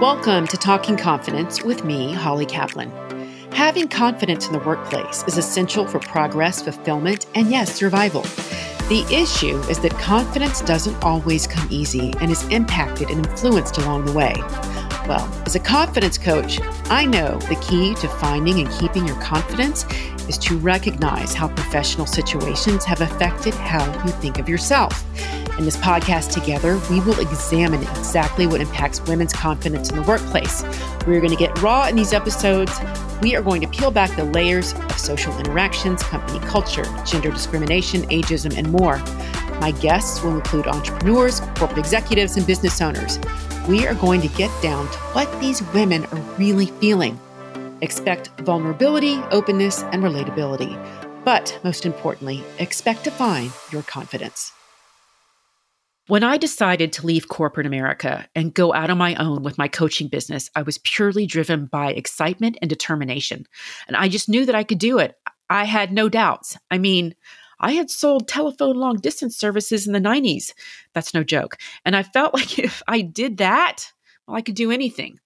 Welcome to Talking Confidence with me, Holly Kaplan. Having confidence in the workplace is essential for progress, fulfillment, and yes, survival. The issue is that confidence doesn't always come easy and is impacted and influenced along the way. Well, as a confidence coach, I know the key to finding and keeping your confidence is to recognize how professional situations have affected how you think of yourself. In this podcast together, we will examine exactly what impacts women's confidence in the workplace. We're going to get raw in these episodes. We are going to peel back the layers of social interactions, company culture, gender discrimination, ageism, and more. My guests will include entrepreneurs, corporate executives, and business owners. We are going to get down to what these women are really feeling. Expect vulnerability, openness, and relatability. But most importantly, expect to find your confidence. When I decided to leave corporate America and go out on my own with my coaching business, I was purely driven by excitement and determination. And I just knew that I could do it. I had no doubts. I mean, I had sold telephone long distance services in the 90s. That's no joke. And I felt like if I did that, well, I could do anything.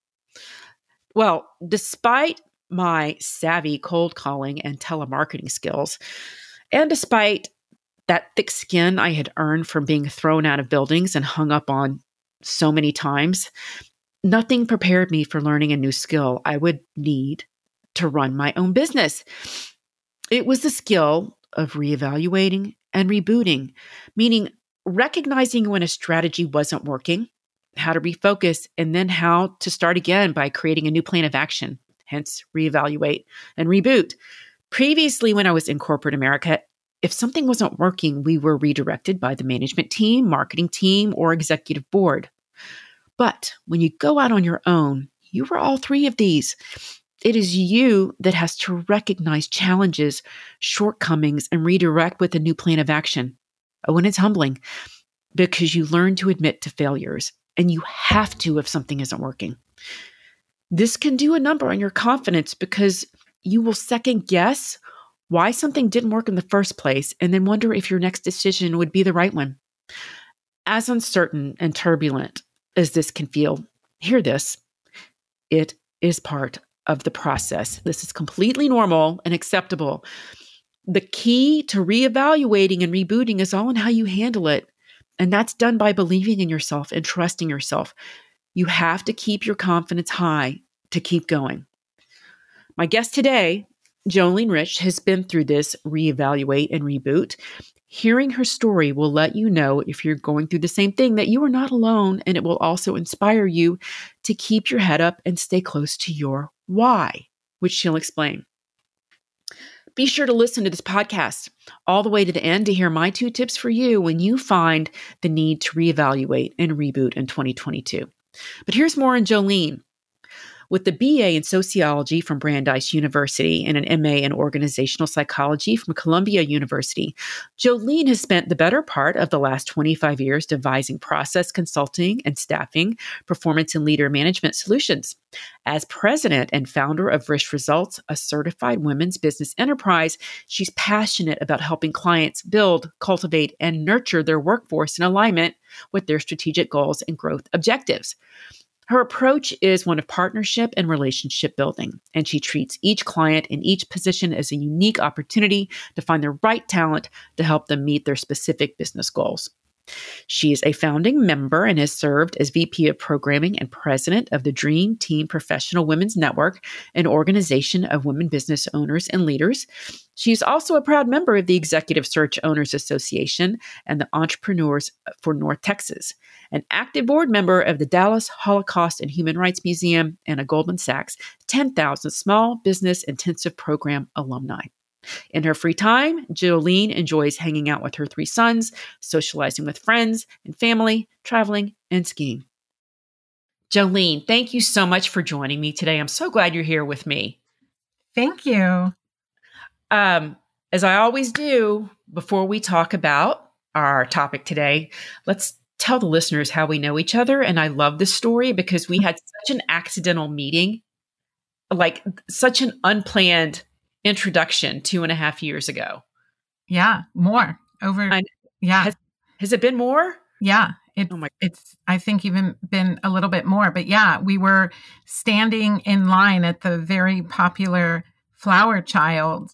Well, despite my savvy cold calling and telemarketing skills, and despite that thick skin I had earned from being thrown out of buildings and hung up on so many times, nothing prepared me for learning a new skill I would need to run my own business. It was the skill of reevaluating and rebooting, meaning recognizing when a strategy wasn't working, how to refocus, and then how to start again by creating a new plan of action, hence reevaluate and reboot. Previously, when I was in corporate America, if something wasn't working, we were redirected by the management team, marketing team, or executive board. But when you go out on your own, you are all three of these. It is you that has to recognize challenges, shortcomings, and redirect with a new plan of action. Oh, and it's humbling because you learn to admit to failures, and you have to if something isn't working. This can do a number on your confidence because you will second guess why something didn't work in the first place, and then wonder if your next decision would be the right one. As uncertain and turbulent as this can feel, hear this it is part of the process. This is completely normal and acceptable. The key to reevaluating and rebooting is all in how you handle it. And that's done by believing in yourself and trusting yourself. You have to keep your confidence high to keep going. My guest today Jolene Risch has been through this reevaluate and reboot. Hearing her story will let you know if you're going through the same thing that you are not alone, and it will also inspire you to keep your head up and stay close to your why, which she'll explain. Be sure to listen to this podcast all the way to the end to hear my two tips for you when you find the need to reevaluate and reboot in 2022. But here's more on Jolene with the BA in sociology from Brandeis University and an MA in organizational psychology from Columbia University. Jolene has spent the better part of the last 25 years devising process consulting and staffing, performance and leader management solutions. As president and founder of Risch Results, a certified women's business enterprise, she's passionate about helping clients build, cultivate, and nurture their workforce in alignment with their strategic goals and growth objectives. Her approach is one of partnership and relationship building, and she treats each client in each position as a unique opportunity to find the right talent to help them meet their specific business goals. She is a founding member and has served as VP of Programming and President of the Dream Team Professional Women's Network, an organization of women business owners and leaders. She is also a proud member of the Executive Search Owners Association and the Entrepreneurs for North Texas, an active board member of the Dallas Holocaust and Human Rights Museum, and a Goldman Sachs 10,000 Small Business Intensive Program alumni. In her free time, Jolene enjoys hanging out with her three sons, socializing with friends and family, traveling, and skiing. Jolene, thank you so much for joining me today. I'm so glad you're here with me. Thank you. Um, as I always do, before we talk about our topic today, let's tell the listeners how we know each other. And I love this story because we had such an accidental meeting, like such an unplanned introduction two and a half years ago. Yeah, more over. I, yeah. Has, has it been more? Yeah, It, oh it's, I think, even been a little bit more. But yeah, we were standing in line at the very popular Flower Child,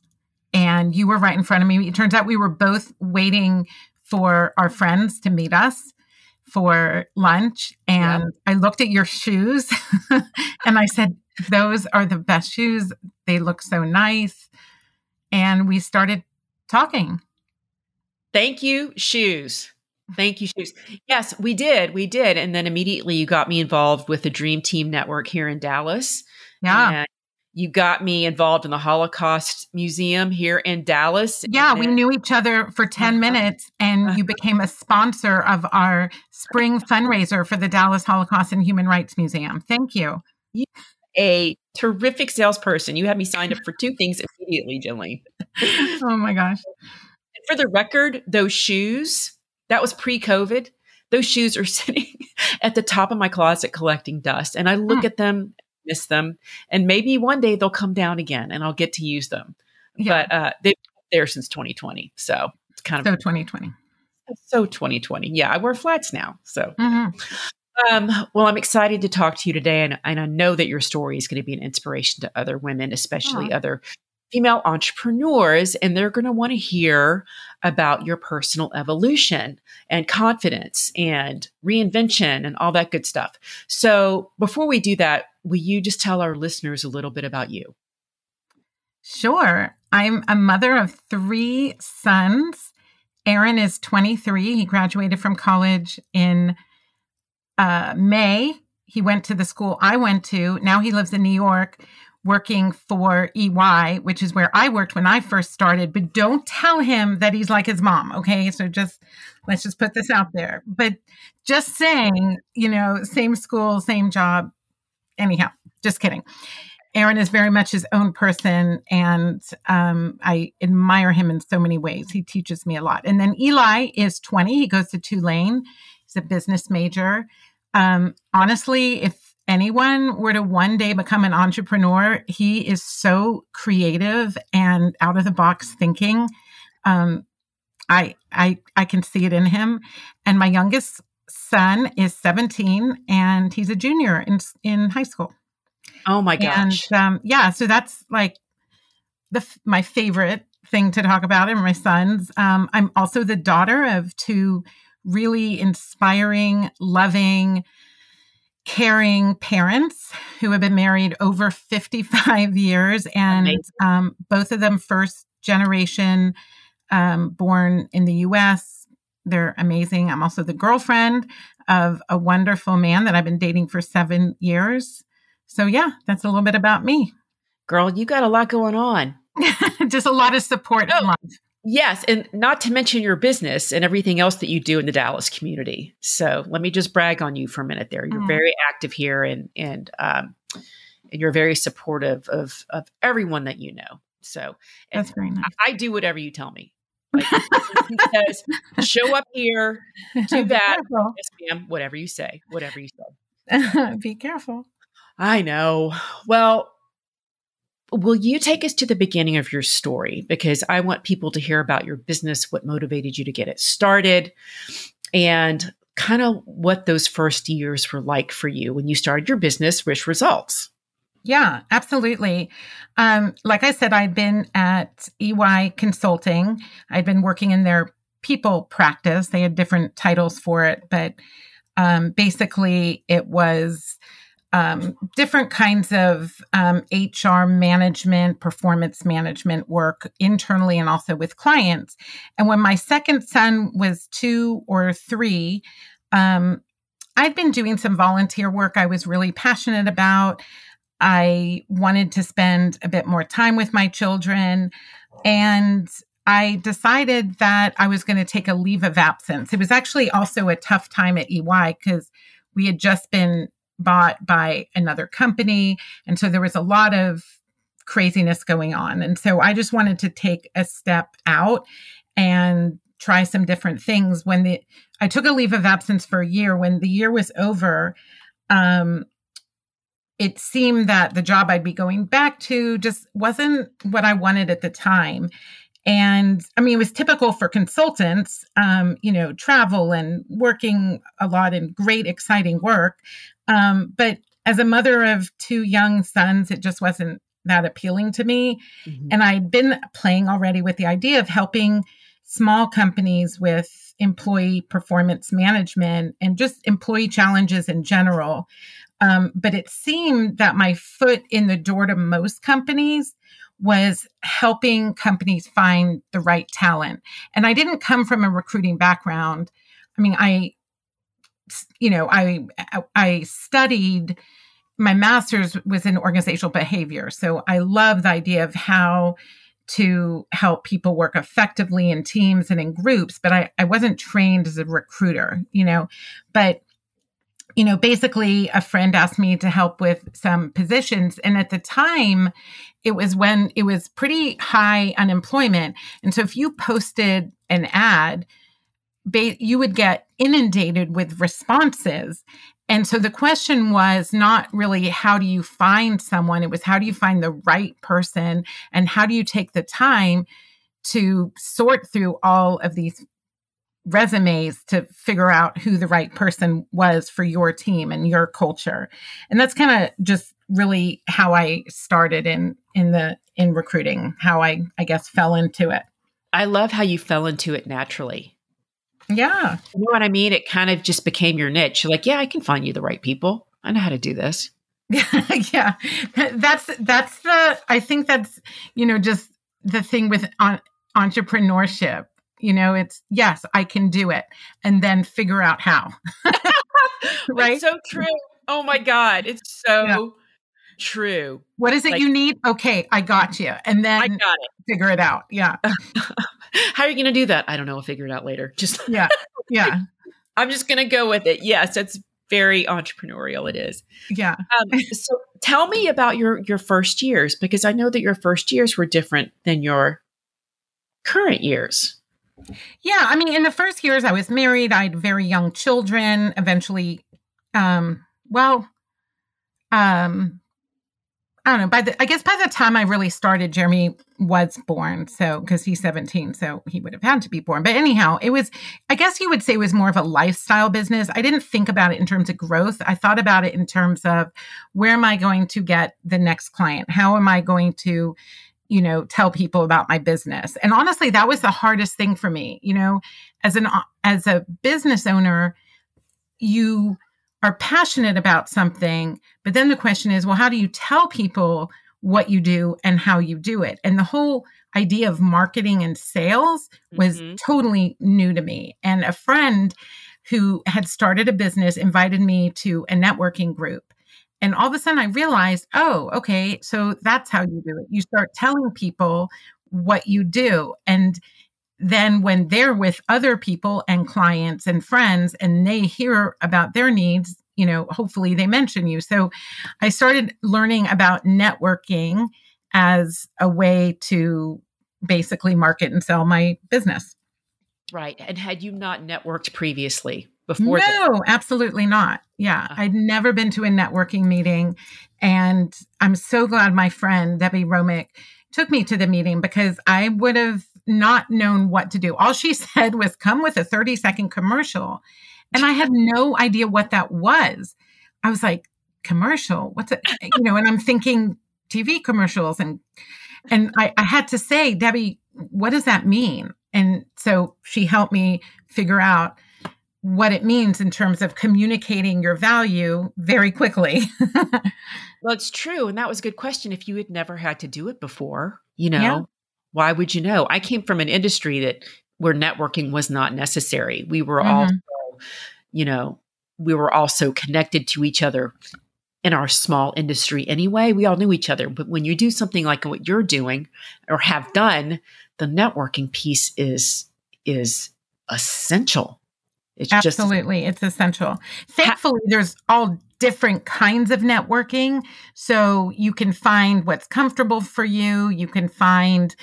and you were right in front of me. It turns out we were both waiting for our friends to meet us for lunch. And. I looked at your shoes and I said, Those are the best shoes. They look so nice. And we started talking. Thank you, shoes. Thank you, shoes. Yes, we did. We did. And then immediately you got me involved with the Dream Team Network here in Dallas. Yeah. And you got me involved in the Holocaust Museum here in Dallas. Yeah, we knew each other for 10 uh-huh. minutes and you became a sponsor of our spring fundraiser for the Dallas Holocaust and Human Rights Museum. Thank you. you a terrific salesperson. You had me signed up for two things immediately, Jillian. oh my gosh. For the record, those shoes, that was pre COVID. Those shoes are sitting at the top of my closet collecting dust. And I look mm. at them, miss them, and maybe one day they'll come down again and I'll get to use them. Yeah. But uh, they've been there since 2020. So it's kind of so 2020. So 2020. Yeah, I wear flats now. So mm-hmm. Um, well, I'm excited to talk to you today, and, and, I know that your story is going to be an inspiration to other women, especially other female entrepreneurs, and they're going to want to hear about your personal evolution and confidence and reinvention and all that good stuff. So, before we do that, will you just tell our listeners a little bit about you? Sure. I'm a mother of three sons. Aaron is 23. He graduated from college in uh, May. He went to the school I went to. Now he lives in New York working for EY, which is where I worked when I first started. But don't tell him that he's like his mom. Okay. So just let's just put this out there. But just saying, you know, same school, same job. Anyhow, just kidding. Aaron is very much his own person, and um, I admire him in so many ways. He teaches me a lot. And then Eli is 20. He goes to Tulane. He's a business major. Um, honestly, if anyone were to one day become an entrepreneur, he is so creative and out of the box thinking. Um, I I I can see it in him. And my youngest son is 17 and he's a junior in in high school. Oh my gosh. And um, yeah, so that's like the my favorite thing to talk about and my sons. Um, I'm also the daughter of two really inspiring, loving, caring parents who have been married over 55 years and um, both of them first generation um, born in the US. They're amazing. I'm also the girlfriend of a wonderful man that I've been dating for seven years. So, yeah, that's a little bit about me. Girl, you got a lot going on. Just a lot of support oh. Yes, and not to mention your business and everything else that you do in the Dallas community. So let me just brag on you for a minute there. You're mm. very active here, and and um, and you're very supportive of of everyone that you know. So that's very nice. I, I, do whatever you tell me. Like, says, show up here, do that, yes, ma'am. Whatever you say, whatever you say. Be careful. I know. Well, Will you take us to the beginning of your story? Because I want people to hear about your business, what motivated you to get it started, and kind of what those first years were like for you when you started your business, Risch Results. Yeah, absolutely. Um, like I said, I'd been at EY Consulting. I'd been working in their people practice. They had different titles for it, but um, basically it was um, different kinds of um, HR management, performance management work internally and also with clients. And when my second son was two or three, um, I'd been doing some volunteer work I was really passionate about. I wanted to spend a bit more time with my children. And I decided that I was going to take a leave of absence. It was actually also a tough time at EY because we had just been bought by another company. And so there was a lot of craziness going on. And so I just wanted to take a step out and try some different things. When the I took a leave of absence for a year, when the year was over, um, it seemed that the job I'd be going back to just wasn't what I wanted at the time. And I mean, it was typical for consultants, um, you know, travel and working a lot in great, exciting work. Um, but as a mother of two young sons, it just wasn't that appealing to me. Mm-hmm. And I'd been playing already with the idea of helping small companies with employee performance management and just employee challenges in general. Um, but it seemed that my foot in the door to most companies was helping companies find the right talent. And I didn't come from a recruiting background. I mean, I, you know, I I studied. My master's was in organizational behavior, so I love the idea of how to help people work effectively in teams and in groups. But I, I wasn't trained as a recruiter, you know. But you know, basically, a friend asked me to help with some positions. And at the time, it was when it was pretty high unemployment. And so if you posted an ad, you would get inundated with responses. And so the question was not really how do you find someone, it was how do you find the right person and how do you take the time to sort through all of these resumes to figure out who the right person was for your team and your culture. And that's kind of just really how I started in in the in recruiting, how I I guess fell into it. I love how you fell into it naturally. Yeah. You know what I mean? It kind of just became your niche. You're like, yeah, I can find you the right people. I know how to do this. yeah. That's that's the I think that's, you know, just the thing with on, entrepreneurship you know, it's yes, I can do it, and then figure out how. right? It's so true. Oh my God. It's so yeah. true. What is it like, you need? Okay, I got you. And then I got it. figure it out. Yeah. how are you going to do that? I don't know. I'll figure it out later. Just, yeah. Yeah. I'm just going to go with it. Yes, it's very entrepreneurial. It is. Yeah. Um, so tell me about your your first years because I know that your first years were different than your current years. Yeah, I mean, in the first years I was married, I had very young children. Eventually, um, well, um, I don't know. By the, I guess by the time I really started, Jeremy was born. So, because he's 17, so he would have had to be born. But anyhow, it was, I guess you would say, it was more of a lifestyle business. I didn't think about it in terms of growth. I thought about it in terms of where am I going to get the next client? How am I going to you know tell people about my business and honestly that was the hardest thing for me you know as an as a business owner you are passionate about something but then the question is well how do you tell people what you do and how you do it and the whole idea of marketing and sales was mm-hmm. totally new to me and a friend who had started a business invited me to a networking group and all of a sudden I realized, oh, okay, so that's how you do it. You start telling people what you do. And then when they're with other people and clients and friends and they hear about their needs, you know, hopefully they mention you. So I started learning about networking as a way to basically market and sell my business. Right. And had you not networked previously? before? No, absolutely not. Yeah, uh-huh. I'd never been to a networking meeting. And I'm so glad my friend, Debbie Romick, took me to the meeting because I would have not known what to do. All she said was come with a 30 second commercial. And I had no idea what that was. I was like, commercial? What's it? You know, and I'm thinking TV commercials and and I, I had to say, Debbie, what does that mean? And so she helped me figure out what it means in terms of communicating your value very quickly. well, it's true. And that was a good question. If you had never had to do it before, you know, yeah. Why would you know? I came from an industry that where networking was not necessary. We were mm-hmm. all, you know, we were also connected to each other in our small industry anyway. We all knew each other. But when you do something like what you're doing or have done, the networking piece is is essential it's Absolutely. Just, it's essential. Thankfully, ha- there's all different kinds of networking. So you can find what's comfortable for you. You can find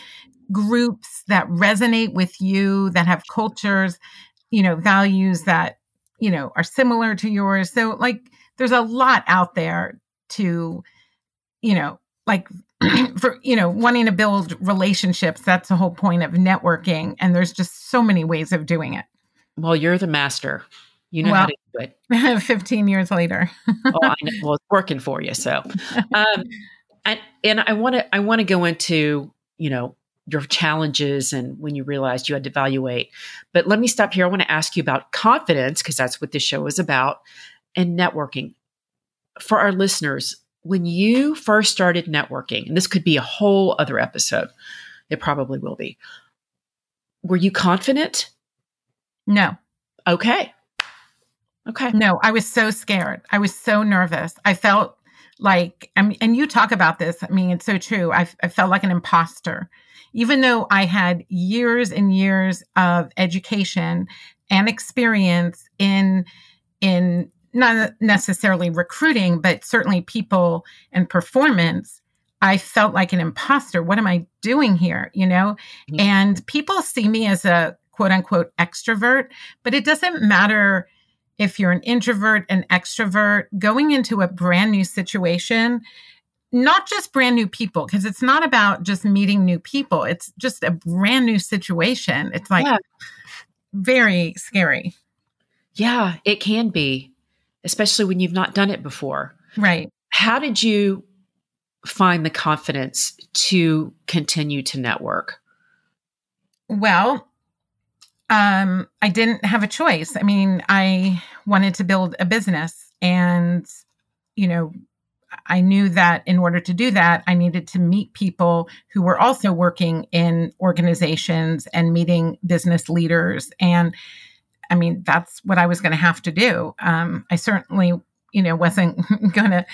groups that resonate with you, that have cultures, you know, values that, you know, are similar to yours. So, like, there's a lot out there to, you know, like for you know wanting to build relationships that's the whole point of networking and there's just so many ways of doing it well you're the master you know well, how to do it 15 years later oh i know well it's working for you so um and and i want to i want to go into you know your challenges and when you realized you had to evaluate but let me stop here i want to ask you about confidence because that's what this show is about and networking for our listeners when you first started networking, and this could be a whole other episode, it probably will be. Were you confident? No. Okay. Okay. No, I was so scared. I was so nervous. I felt like, I mean, and you talk about this. I mean, it's so true. I, I felt like an imposter. Even though I had years and years of education and experience in in not necessarily recruiting, but certainly people and performance, I felt like an imposter. What am I doing here? You know? Mm-hmm. And people see me as a quote unquote extrovert, but it doesn't matter if you're an introvert, an extrovert, going into a brand new situation, not just brand new people, because it's not about just meeting new people. It's just a brand new situation. It's like yeah. very scary. Yeah, it can be especially when you've not done it before. Right. How did you find the confidence to continue to network? Well, um, I didn't have a choice. I mean, I wanted to build a business, and, you know, I knew that in order to do that, I needed to meet people who were also working in organizations and meeting business leaders. And I mean, that's what I was going to have to do. Um, I certainly, you know, wasn't going to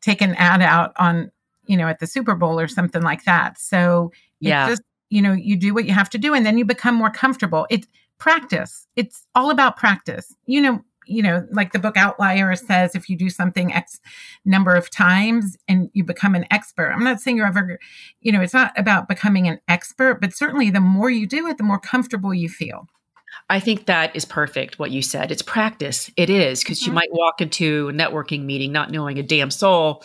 take an ad out on, you know, at the Super Bowl or something like that. So yeah, just you know, you do what you have to do, and then you become more comfortable. It's practice. It's all about practice. You know, you know, like the book Outlier says, if you do something X number of times and you become an expert. I'm not saying you're ever, you know, it's not about becoming an expert, but certainly the more you do it, the more comfortable you feel. I think that is perfect what you said. It's practice. It is because mm-hmm. you might walk into a networking meeting not knowing a damn soul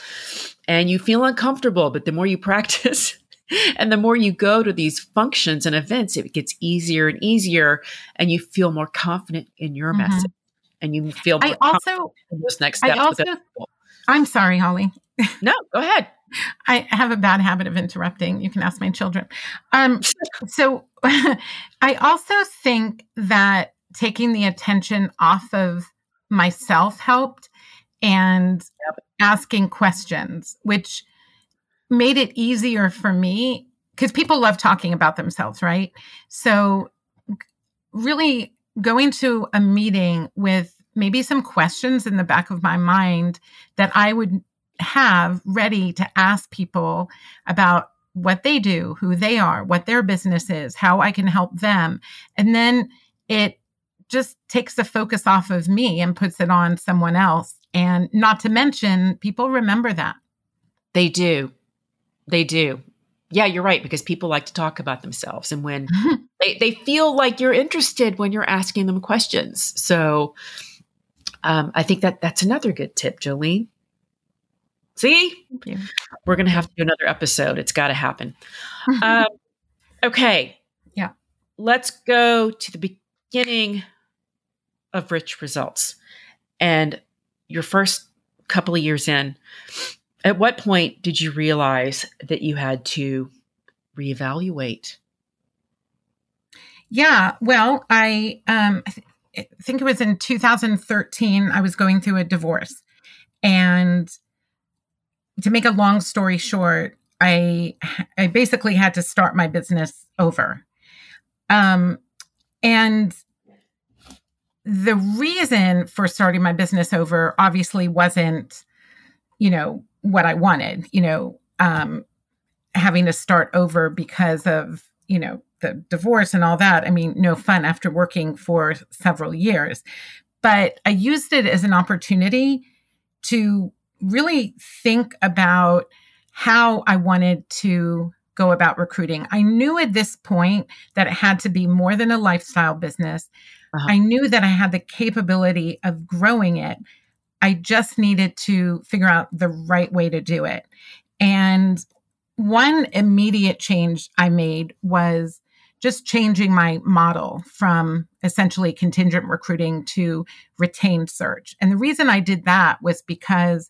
and you feel uncomfortable, but the more you practice and the more you go to these functions and events, it gets easier and easier and you feel more confident in your mm-hmm. message and you feel more I also, those next steps. I also, I'm sorry, Holly. no, go ahead. I have a bad habit of interrupting. You can ask my children. Um, so I also think that taking the attention off of myself helped and yep. asking questions, which made it easier for me because people love talking about themselves, right? So, really going to a meeting with maybe some questions in the back of my mind that I would have ready to ask people about what they do, who they are, what their business is, how I can help them. And then it just takes the focus off of me and puts it on someone else. And not to mention, people remember that. They do. They do. Yeah, you're right, because people like to talk about themselves. And when they, they feel like you're interested when you're asking them questions. So um, I think that that's another good tip, Jolene. See? We're going to have to do another episode. It's got to happen. um, okay. Yeah. Let's go to the beginning of Risch Results and your first couple of years in. At what point did you realize that you had to reevaluate? Yeah, well, I um, I think it was in 2013. I was going through a divorce, and to make a long story short, I I basically had to start my business over. Um, and the reason for starting my business over obviously wasn't, you know, what I wanted, you know, um, having to start over because of, you know, the divorce and all that. I mean, no fun after working for several years. But I used it as an opportunity to really think about how I wanted to go about recruiting. I knew at this point that it had to be more than a lifestyle business. Uh-huh. I knew that I had the capability of growing it. I just needed to figure out the right way to do it. And one immediate change I made was just changing my model from essentially contingent recruiting to retained search. And the reason I did that was because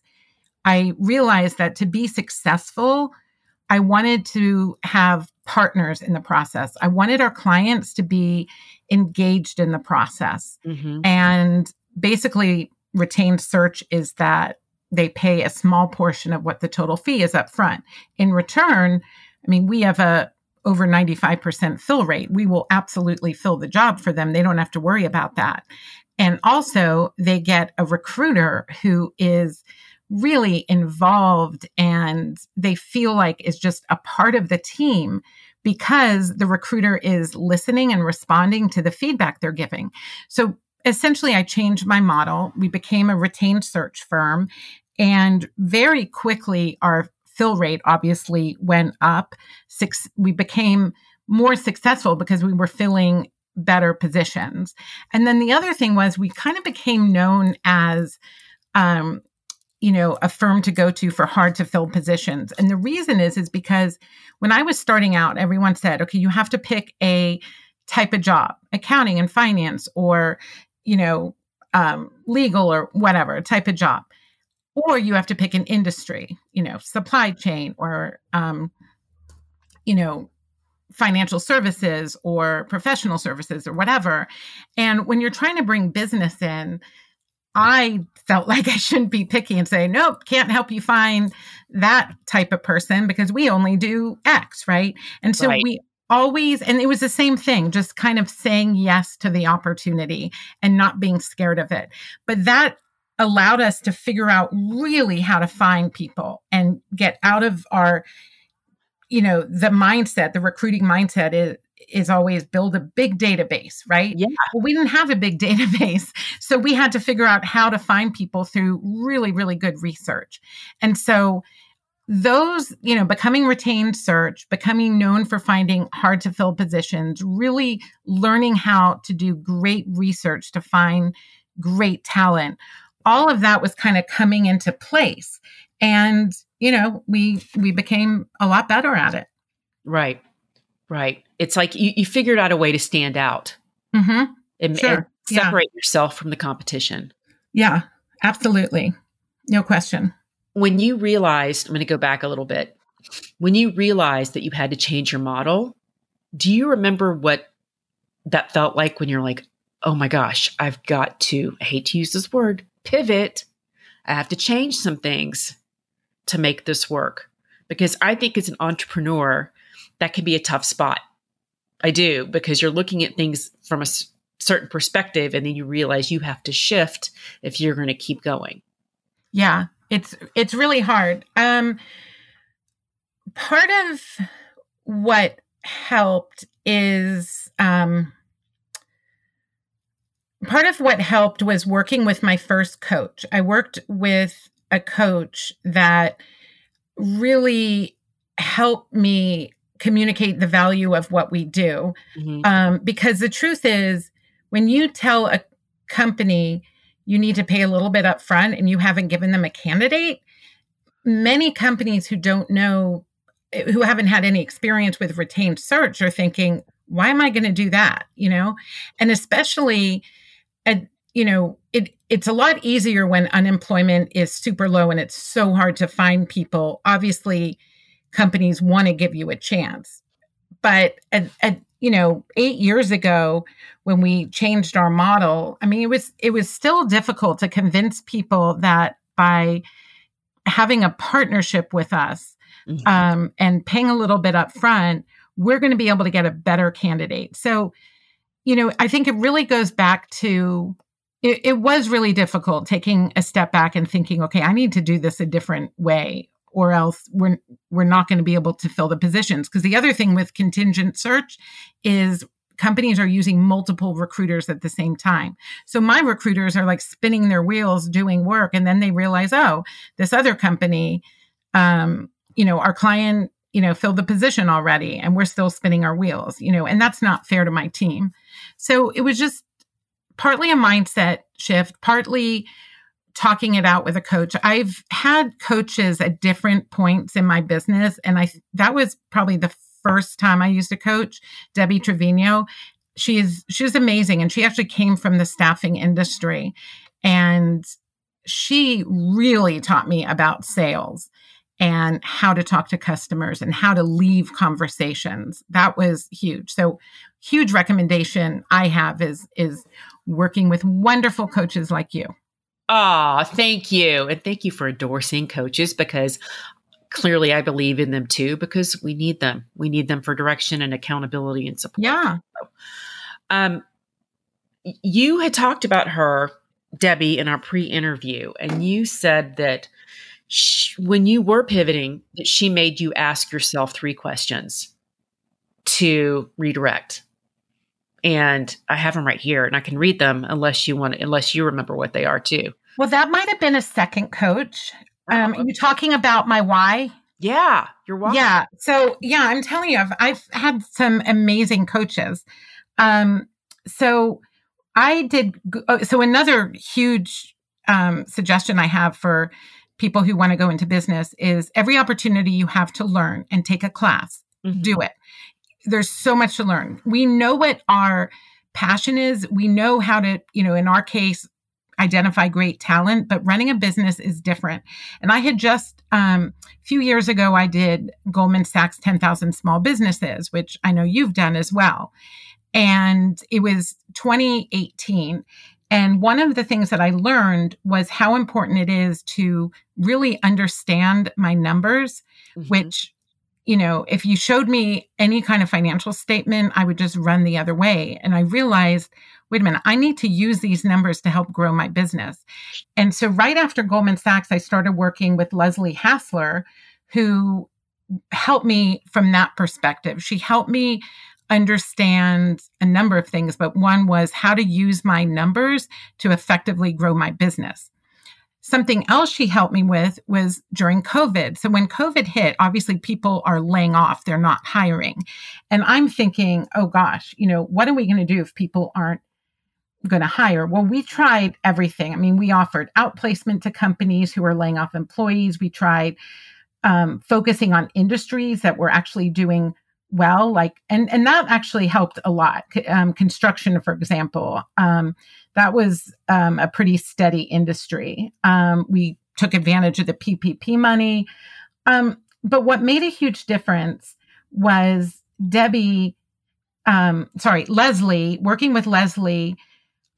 I realized that to be successful, I wanted to have partners in the process. I wanted our clients to be engaged in the process. Mm-hmm. And basically, retained search is that they pay a small portion of what the total fee is up front. In return, I mean, we have a over 95% fill rate. We will absolutely fill the job for them. They don't have to worry about that. And also, they get a recruiter who is really involved and they feel like is just a part of the team because the recruiter is listening and responding to the feedback they're giving. So essentially, I changed my model. We became a retained search firm. And very quickly, our fill rate obviously went up. Six, we became more successful because we were filling better positions. And then the other thing was we kind of became known as um, you know a firm to go to for hard to fill positions and the reason is is because when i was starting out everyone said okay you have to pick a type of job accounting and finance or you know um, legal or whatever type of job or you have to pick an industry you know supply chain or um, you know financial services or professional services or whatever and when you're trying to bring business in I felt like I shouldn't be picky and say, nope, can't help you find that type of person because we only do X, right? And so right. we always, and it was the same thing, just kind of saying yes to the opportunity and not being scared of it. But that allowed us to figure out really how to find people and get out of our you know the mindset the recruiting mindset is is always build a big database, right? Yeah. Well, we didn't have a big database. So we had to figure out how to find people through really, really good research. And so those, you know, becoming retained search, becoming known for finding hard to fill positions, really learning how to do great research to find great talent. All of that was kind of coming into place. And, you know, we we became a lot better at it. Right. Right. It's like you, you figured out a way to stand out mm-hmm. and, sure. and, separate yeah. yourself from the competition. Yeah, absolutely. No question. When you realized, I'm going to go back a little bit. When you realized that you had to change your model, do you remember what that felt like when you're like, oh my gosh, I've got to, I hate to use this word, pivot. I have to change some things to make this work. Because I think as an entrepreneur, that can be a tough spot. I do because you're looking at things from a certain perspective and then you realize you have to shift if you're going to keep going. Yeah, it's it's really hard. Um part of what helped is um part of what helped was working with my first coach. I worked with a coach that really helped me communicate the value of what we do. Mm-hmm. Um, because the truth is, when you tell a company you need to pay a little bit up front and you haven't given them a candidate, many companies who don't know, who haven't had any experience with retained search are thinking, why am I going to do that? You know, and especially, at, you know, it it's a lot easier when unemployment is super low and it's so hard to find people. Obviously, companies want to give you a chance. But at, at, you know, eight years ago when we changed our model, I mean, it was it was still difficult to convince people that by having a partnership with us mm-hmm. um, and paying a little bit up front, we're going to be able to get a better candidate. So, you know, I think it really goes back to it, it was really difficult taking a step back and thinking, okay, I need to do this a different way or else we're we're not going to be able to fill the positions because the other thing with contingent search is companies are using multiple recruiters at the same time. So my recruiters are like spinning their wheels doing work and then they realize, oh, this other company um, you know, our client, you know, filled the position already and we're still spinning our wheels, you know, and that's not fair to my team. So it was just partly a mindset shift, partly talking it out with a coach. I've had coaches at different points in my business, and I that was probably the first time I used a coach, Debbie Trevino. She is she's amazing, and she actually came from the staffing industry, and she really taught me about sales and how to talk to customers and how to leave conversations. That was huge. So huge recommendation I have is is working with wonderful coaches like you. Ah, oh, thank you. And thank you for endorsing coaches because clearly I believe in them too because we need them. We need them for direction and accountability and support. Yeah. So, um you had talked about her Debbie in our pre-interview and you said that she, when you were pivoting that she made you ask yourself three questions to redirect and I have them right here, and I can read them unless you want, unless you remember what they are too. Well, that might have been a second coach. Um, oh, are you talking about my why? Yeah, your why. Yeah. So yeah, I'm telling you, I've I've had some amazing coaches. Um, so I did. Oh, so another huge um, suggestion I have for people who want to go into business is every opportunity you have to learn and take a class, mm-hmm. do it there's so much to learn. We know what our passion is. We know how to, you know, in our case, identify great talent, but running a business is different. And I had just um, a few years ago, I did Goldman Sachs 10,000 Small Businesses, which I know you've done as well. And it was 2018. And one of the things that I learned was how important it is to really understand my numbers, mm-hmm. which you know, if you showed me any kind of financial statement, I would just run the other way. And I realized, wait a minute, I need to use these numbers to help grow my business. And so right after Goldman Sachs, I started working with Leslie Hassler, who helped me from that perspective. She helped me understand a number of things, but one was how to use my numbers to effectively grow my business. Something else she helped me with was during COVID. So when COVID hit, obviously people are laying off, they're not hiring. And I'm thinking, oh gosh, you know, what are we going to do if people aren't going to hire? Well, we tried everything. I mean, we offered outplacement to companies who are laying off employees. We tried um, focusing on industries that were actually doing well like and and that actually helped a lot um, construction for example um, that was um, a pretty steady industry. Um, we took advantage of the PPP money. Um, but what made a huge difference was Debbie, um, sorry, Leslie, working with Leslie.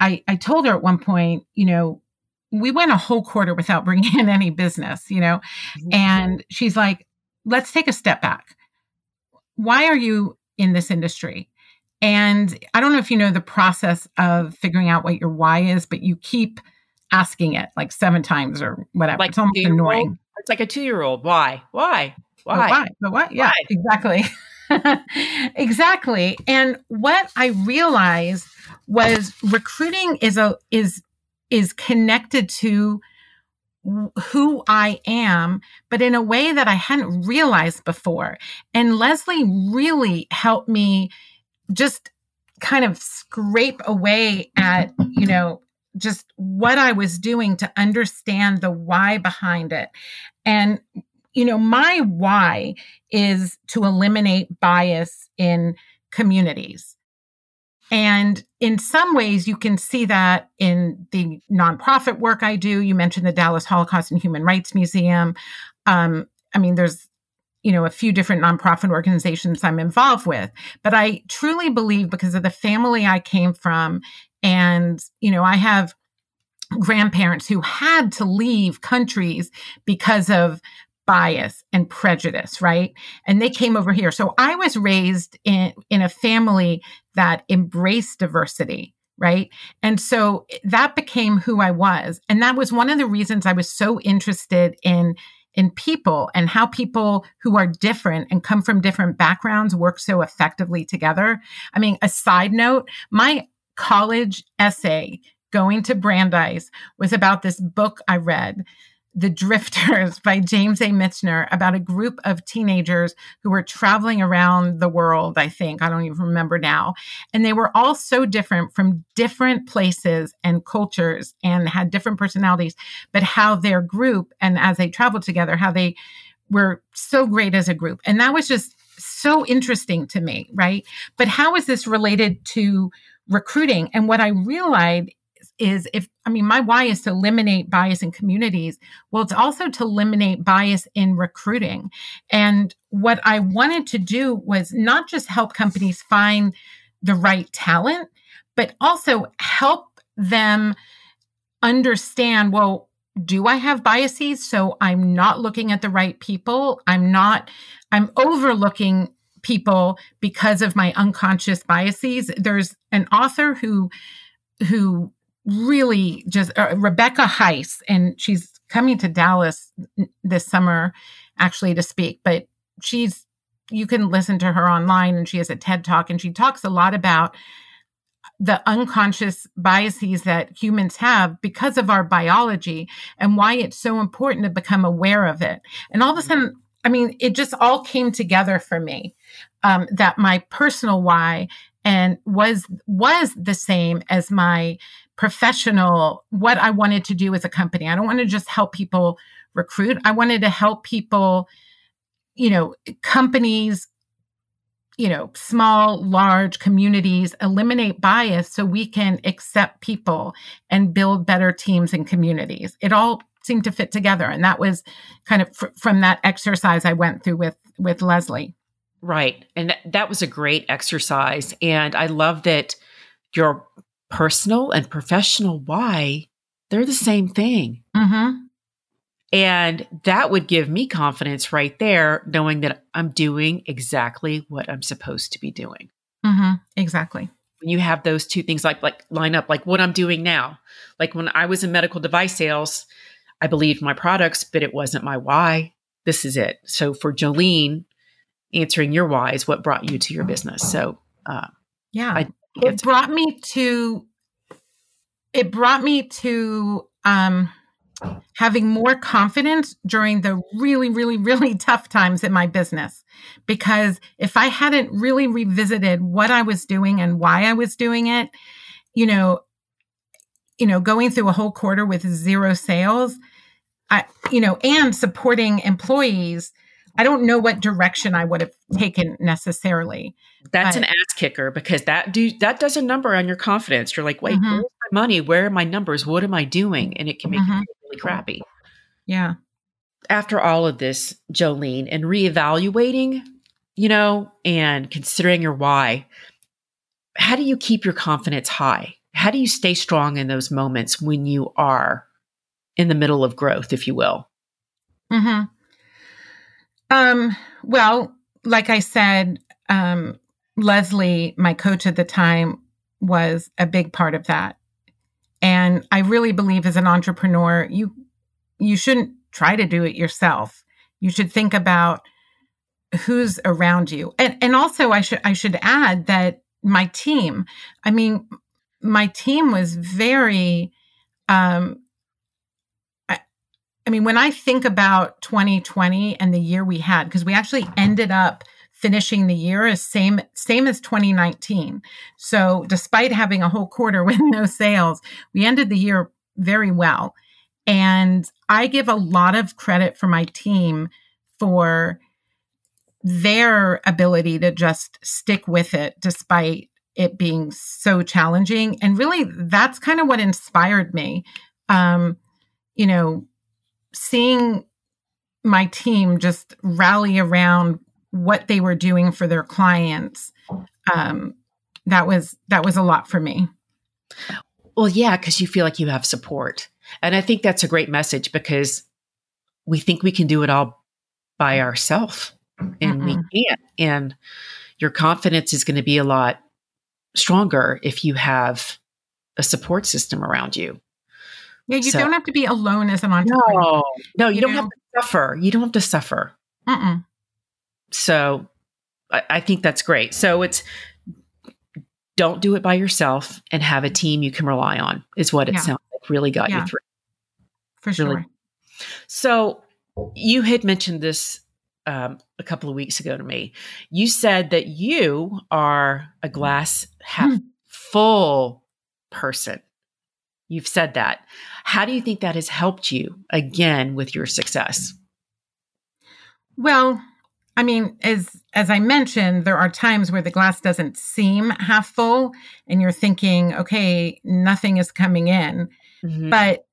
I, I told her at one point, you know, we went a whole quarter without bringing in any business, you know, mm-hmm. and she's like, let's take a step back. Why are you in this industry? And I don't know if you know the process of figuring out what your why is, but you keep asking it like seven times or whatever. Like it's almost annoying. It's like a two year old. Why? Why? Why? Why? But what? Yeah, why? exactly. exactly. And what I realized was recruiting is a is is connected to who I am, but in a way that I hadn't realized before. And Leslie really helped me just kind of scrape away at, you know, just what I was doing to understand the why behind it. And, you know, my why is to eliminate bias in communities. And in some ways, you can see that in the nonprofit work I do. You mentioned the Dallas Holocaust and Human Rights Museum. Um, I mean, there's you know a few different nonprofit organizations I'm involved with but I truly believe because of the family I came from and you know I have grandparents who had to leave countries because of bias and prejudice right and they came over here so I was raised in in a family that embraced diversity right? And so that became who I was. And that was one of the reasons I was so interested in in people and how people who are different and come from different backgrounds work so effectively together. I mean, a side note, my college essay going to Brandeis was about this book I read The Drifters by James A. Michener about a group of teenagers who were traveling around the world, I think. I don't even remember now. And they were all so different from different places and cultures and had different personalities, but how their group and as they traveled together, how they were so great as a group. And that was just so interesting to me, right? But how is this related to recruiting? And what I realized is if I mean my why is to eliminate bias in communities. Well, it's also to eliminate bias in recruiting. And what I wanted to do was not just help companies find the right talent, but also help them understand, well, do I have biases? So I'm not looking at the right people. I'm not, I'm overlooking people because of my unconscious biases. There's an author who, who really just uh, Rebecca Heiss, and she's coming to Dallas this summer actually to speak, but she's you can listen to her online and she has a TED talk and she talks a lot about the unconscious biases that humans have because of our biology and why it's so important to become aware of it. And all of a sudden, I mean, it just all came together for me um, that my personal why and was was the same as my professional, what I wanted to do as a company. I don't want to just help people recruit. I wanted to help people, you know, companies, you know, small, large communities eliminate bias so we can accept people and build better teams and communities. It all seemed to fit together. And that was kind of fr- from that exercise I went through with, with Leslie. Right. And that was a great exercise. And I love that your personal and professional why, they're the same thing. Mm-hmm. And that would give me confidence right there, knowing that I'm doing exactly what I'm supposed to be doing. Mm-hmm. Exactly. When you have those two things like like line up, like what I'm doing now. Like when I was in medical device sales, I believed my products, but it wasn't my why. This is it. So for Jolene, answering your why is what brought you to your business. So uh, yeah, I it brought me to it brought me to um having more confidence during the really really really tough times in my business. Because if i hadn't really revisited what i was doing and why i was doing it you know you know going through a whole quarter with zero sales i you know and supporting employees I don't know what direction I would have taken necessarily. That's but, an ass kicker because that do that does a number on your confidence. You're like, wait, mm-hmm. where's my money? Where are my numbers? What am I doing? And it can make mm-hmm. you really crappy. Yeah. After all of this, Jolene, and reevaluating, you know, and considering your why, how do you keep your confidence high? How do you stay strong in those moments when you are in the middle of growth, if you will? Mm-hmm. Um, well, like I said, um, Leslie, my coach at the time, was a big part of that. And I really believe as an entrepreneur, you you shouldn't try to do it yourself. You should think about who's around you. And and also I should I should add that my team, I mean, my team was very um I mean, when I think about 2020 and the year we had, because we actually ended up finishing the year as same same as 2019. So despite having a whole quarter with no sales, we ended the year very well. And I give a lot of credit for my team for their ability to just stick with it despite it being so challenging. And really, that's kind of what inspired me. Um, you know, seeing my team just rally around what they were doing for their clients um, that was that was a lot for me. Well yeah because you feel like you have support. And i think that's a great message because we think we can do it all by ourselves and Mm-mm. we can't. And your confidence is going to be a lot stronger if you have a support system around you yeah, you so, don't have to be alone as an entrepreneur. No, no, you, you don't know? have to suffer. You don't have to suffer. Mm-mm. So I, I think that's great. So it's don't do it by yourself and have a team you can rely on is what it yeah. sounds like really got yeah. you through. For sure. Really. So you had mentioned this um, a couple of weeks ago to me. You said that you are a glass half hmm. full person. You've said that. How do you think that has helped you again with your success? Well, I mean, as as I mentioned, there are times where the glass doesn't seem half full and you're thinking, okay, nothing is coming in. Mm-hmm. But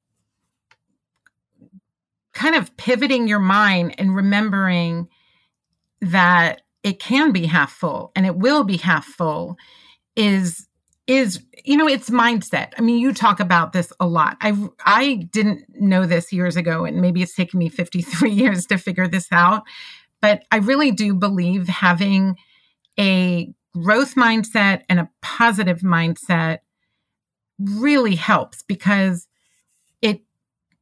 kind of pivoting your mind and remembering that it can be half full and it will be half full is is you know it's mindset. I mean you talk about this a lot. I i didn't know this years ago and maybe it's taken me 53 years to figure this out but i really do believe having a growth mindset and a positive mindset really helps because it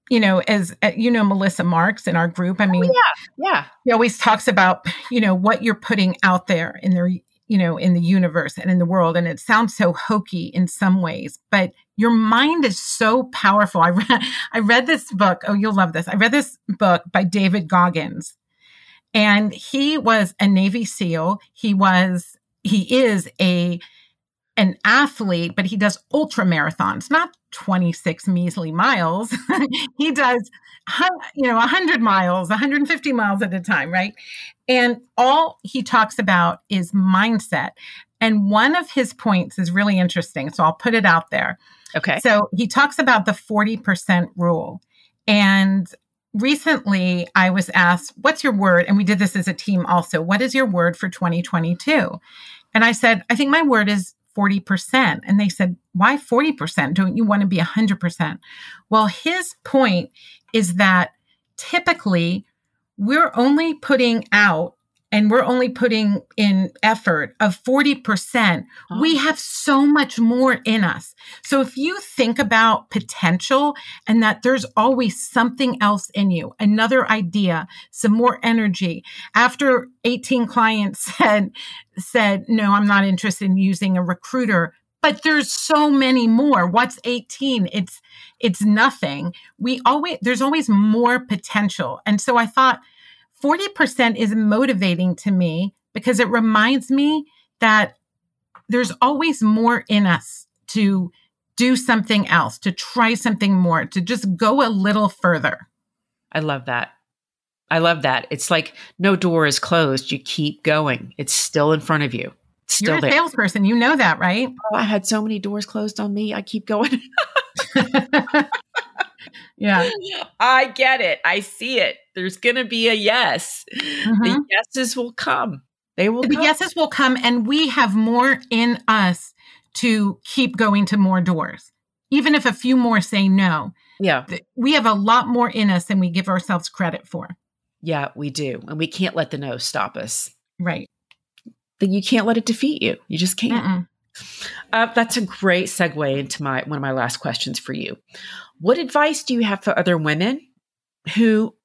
you know as uh, you know melissa marks in our group i oh, mean oh, yeah. Yeah. he always talks about you know what you're putting out there in their you know in the universe and in the world and it sounds so hokey in some ways but your mind is so powerful. I read i read this book oh you'll love this. I read this book by david goggins and he was a navy seal. He was he is a an athlete, but he does ultra marathons, not 26 measly miles. he does, you know, 100 miles, 150 miles at a time, right? And all he talks about is mindset. And one of his points is really interesting. So I'll put it out there. Okay. So he talks about the 40% rule. And recently I was asked, What's your word? And we did this as a team also. What is your word for 2022? And I said, I think my word is 40%. And they said, why 40%? Don't you want to be 100%? Well, his point is that typically we're only putting out and we're only putting in effort of 40%, oh. we have so much more in us. So if you think about potential and that there's always something else in you, another idea, some more energy. After 18 clients said, said, no, I'm not interested in using a recruiter, but there's so many more what's 18 it's it's nothing we always there's always more potential and so i thought 40% is motivating to me because it reminds me that there's always more in us to do something else, to try something more, to just go a little further. I love that. I love that. It's like no door is closed. You keep going. It's still in front of you. It's still You're a there. salesperson. You know that, right? Oh, I had so many doors closed on me. I keep going. yeah. I get it. I see it. There's going to be a yes. Mm-hmm. The yeses will come. They will The come. yeses will come and we have more in us to keep going to more doors. Even if a few more say no. Yeah. We have a lot more in us than we give ourselves credit for. Yeah, we do. And we can't let the no stop us. Right. That you can't let it defeat you. You just can't. Uh, that's a great segue into my one of my last questions for you. What advice do you have for other women who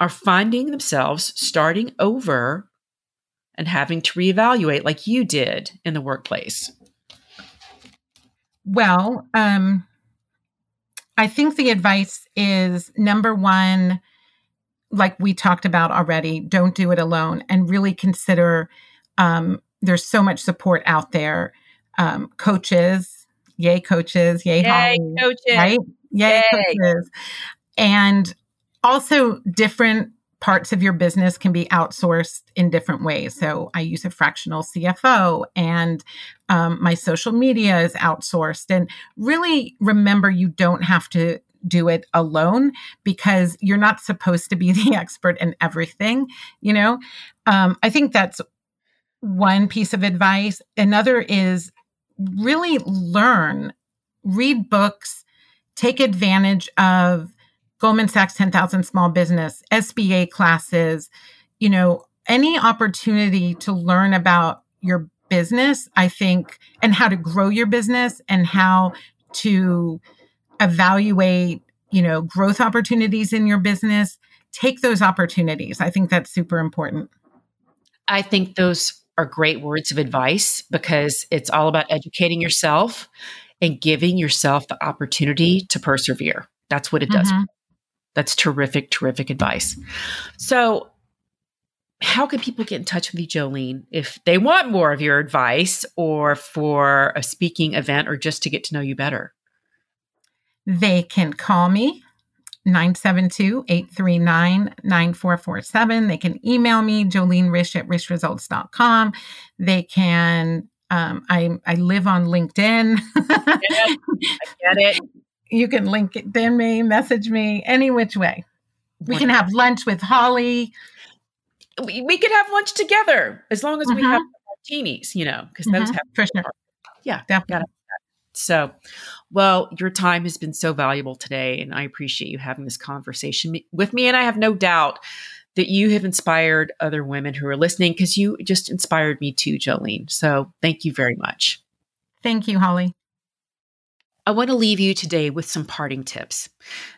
are finding themselves starting over and having to reevaluate like you did in the workplace? Well, um, I think the advice is number one, like we talked about already, don't do it alone and really consider um, there's so much support out there um, coaches, yay coaches, yay, yay Holly, coaches, right? Yay, yay coaches, and also different parts of your business can be outsourced in different ways. So I use a fractional CFO and um, my social media is outsourced. And really remember, you don't have to do it alone because you're not supposed to be the expert in everything. You know, um, I think that's one piece of advice. Another is really learn, read books, take advantage of Goldman Sachs 10,000 small business, SBA classes, you know, any opportunity to learn about your business, I think, and how to grow your business and how to evaluate, you know, growth opportunities in your business, take those opportunities. I think that's super important. I think those are great words of advice because it's all about educating yourself and giving yourself the opportunity to persevere. That's what it does. Mm-hmm. That's terrific, terrific advice. So, how can people get in touch with you, Jolene, if they want more of your advice or for a speaking event or just to get to know you better? They can call me 972-839-9447. They can email me, Jolene Risch at rischresults.com. They can um, I I live on LinkedIn. I get it. You can LinkedIn me, message me, any which way. We can have lunch with Holly. We, we could have lunch together as long as we have martinis, you know, because those Mhm. have For sure. Yeah, Definitely. So, well, your time has been so valuable today, and I appreciate you having this conversation with me. And I have no doubt that you have inspired other women who are listening because you just inspired me too, Jolene. So, thank you very much. Thank you, Holly. I want to leave you today with some parting tips.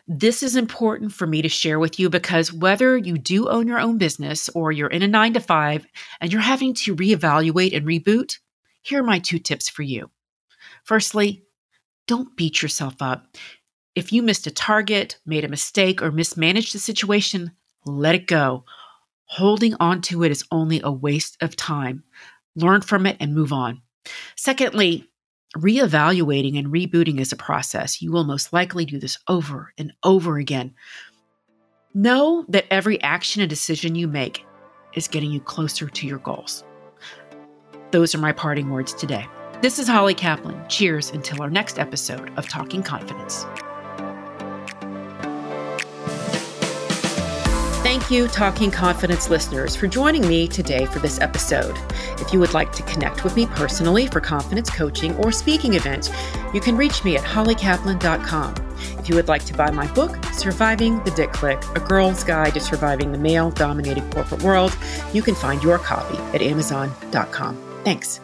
This is important for me to share with you because whether you do own your own business or you're in a nine to five and you're having to reevaluate and reboot, here are my two tips for you. Firstly, don't beat yourself up. If you missed a target, made a mistake, or mismanaged the situation, let it go. Holding on to it is only a waste of time. Learn from it and move on. Secondly, reevaluating and rebooting is a process. You will most likely do this over and over again. Know that every action and decision you make is getting you closer to your goals. Those are my parting words today. This is Holly Kaplan. Cheers until our next episode of Talking Confidence. Thank you, Talking Confidence listeners, for joining me today for this episode. If you would like to connect with me personally for confidence coaching or speaking events, you can reach me at hollykaplan.com. If you would like to buy my book, Surviving the Dick Click A Girl's Guide to Surviving the Male Dominated Corporate World, you can find your copy at amazon.com. Thanks.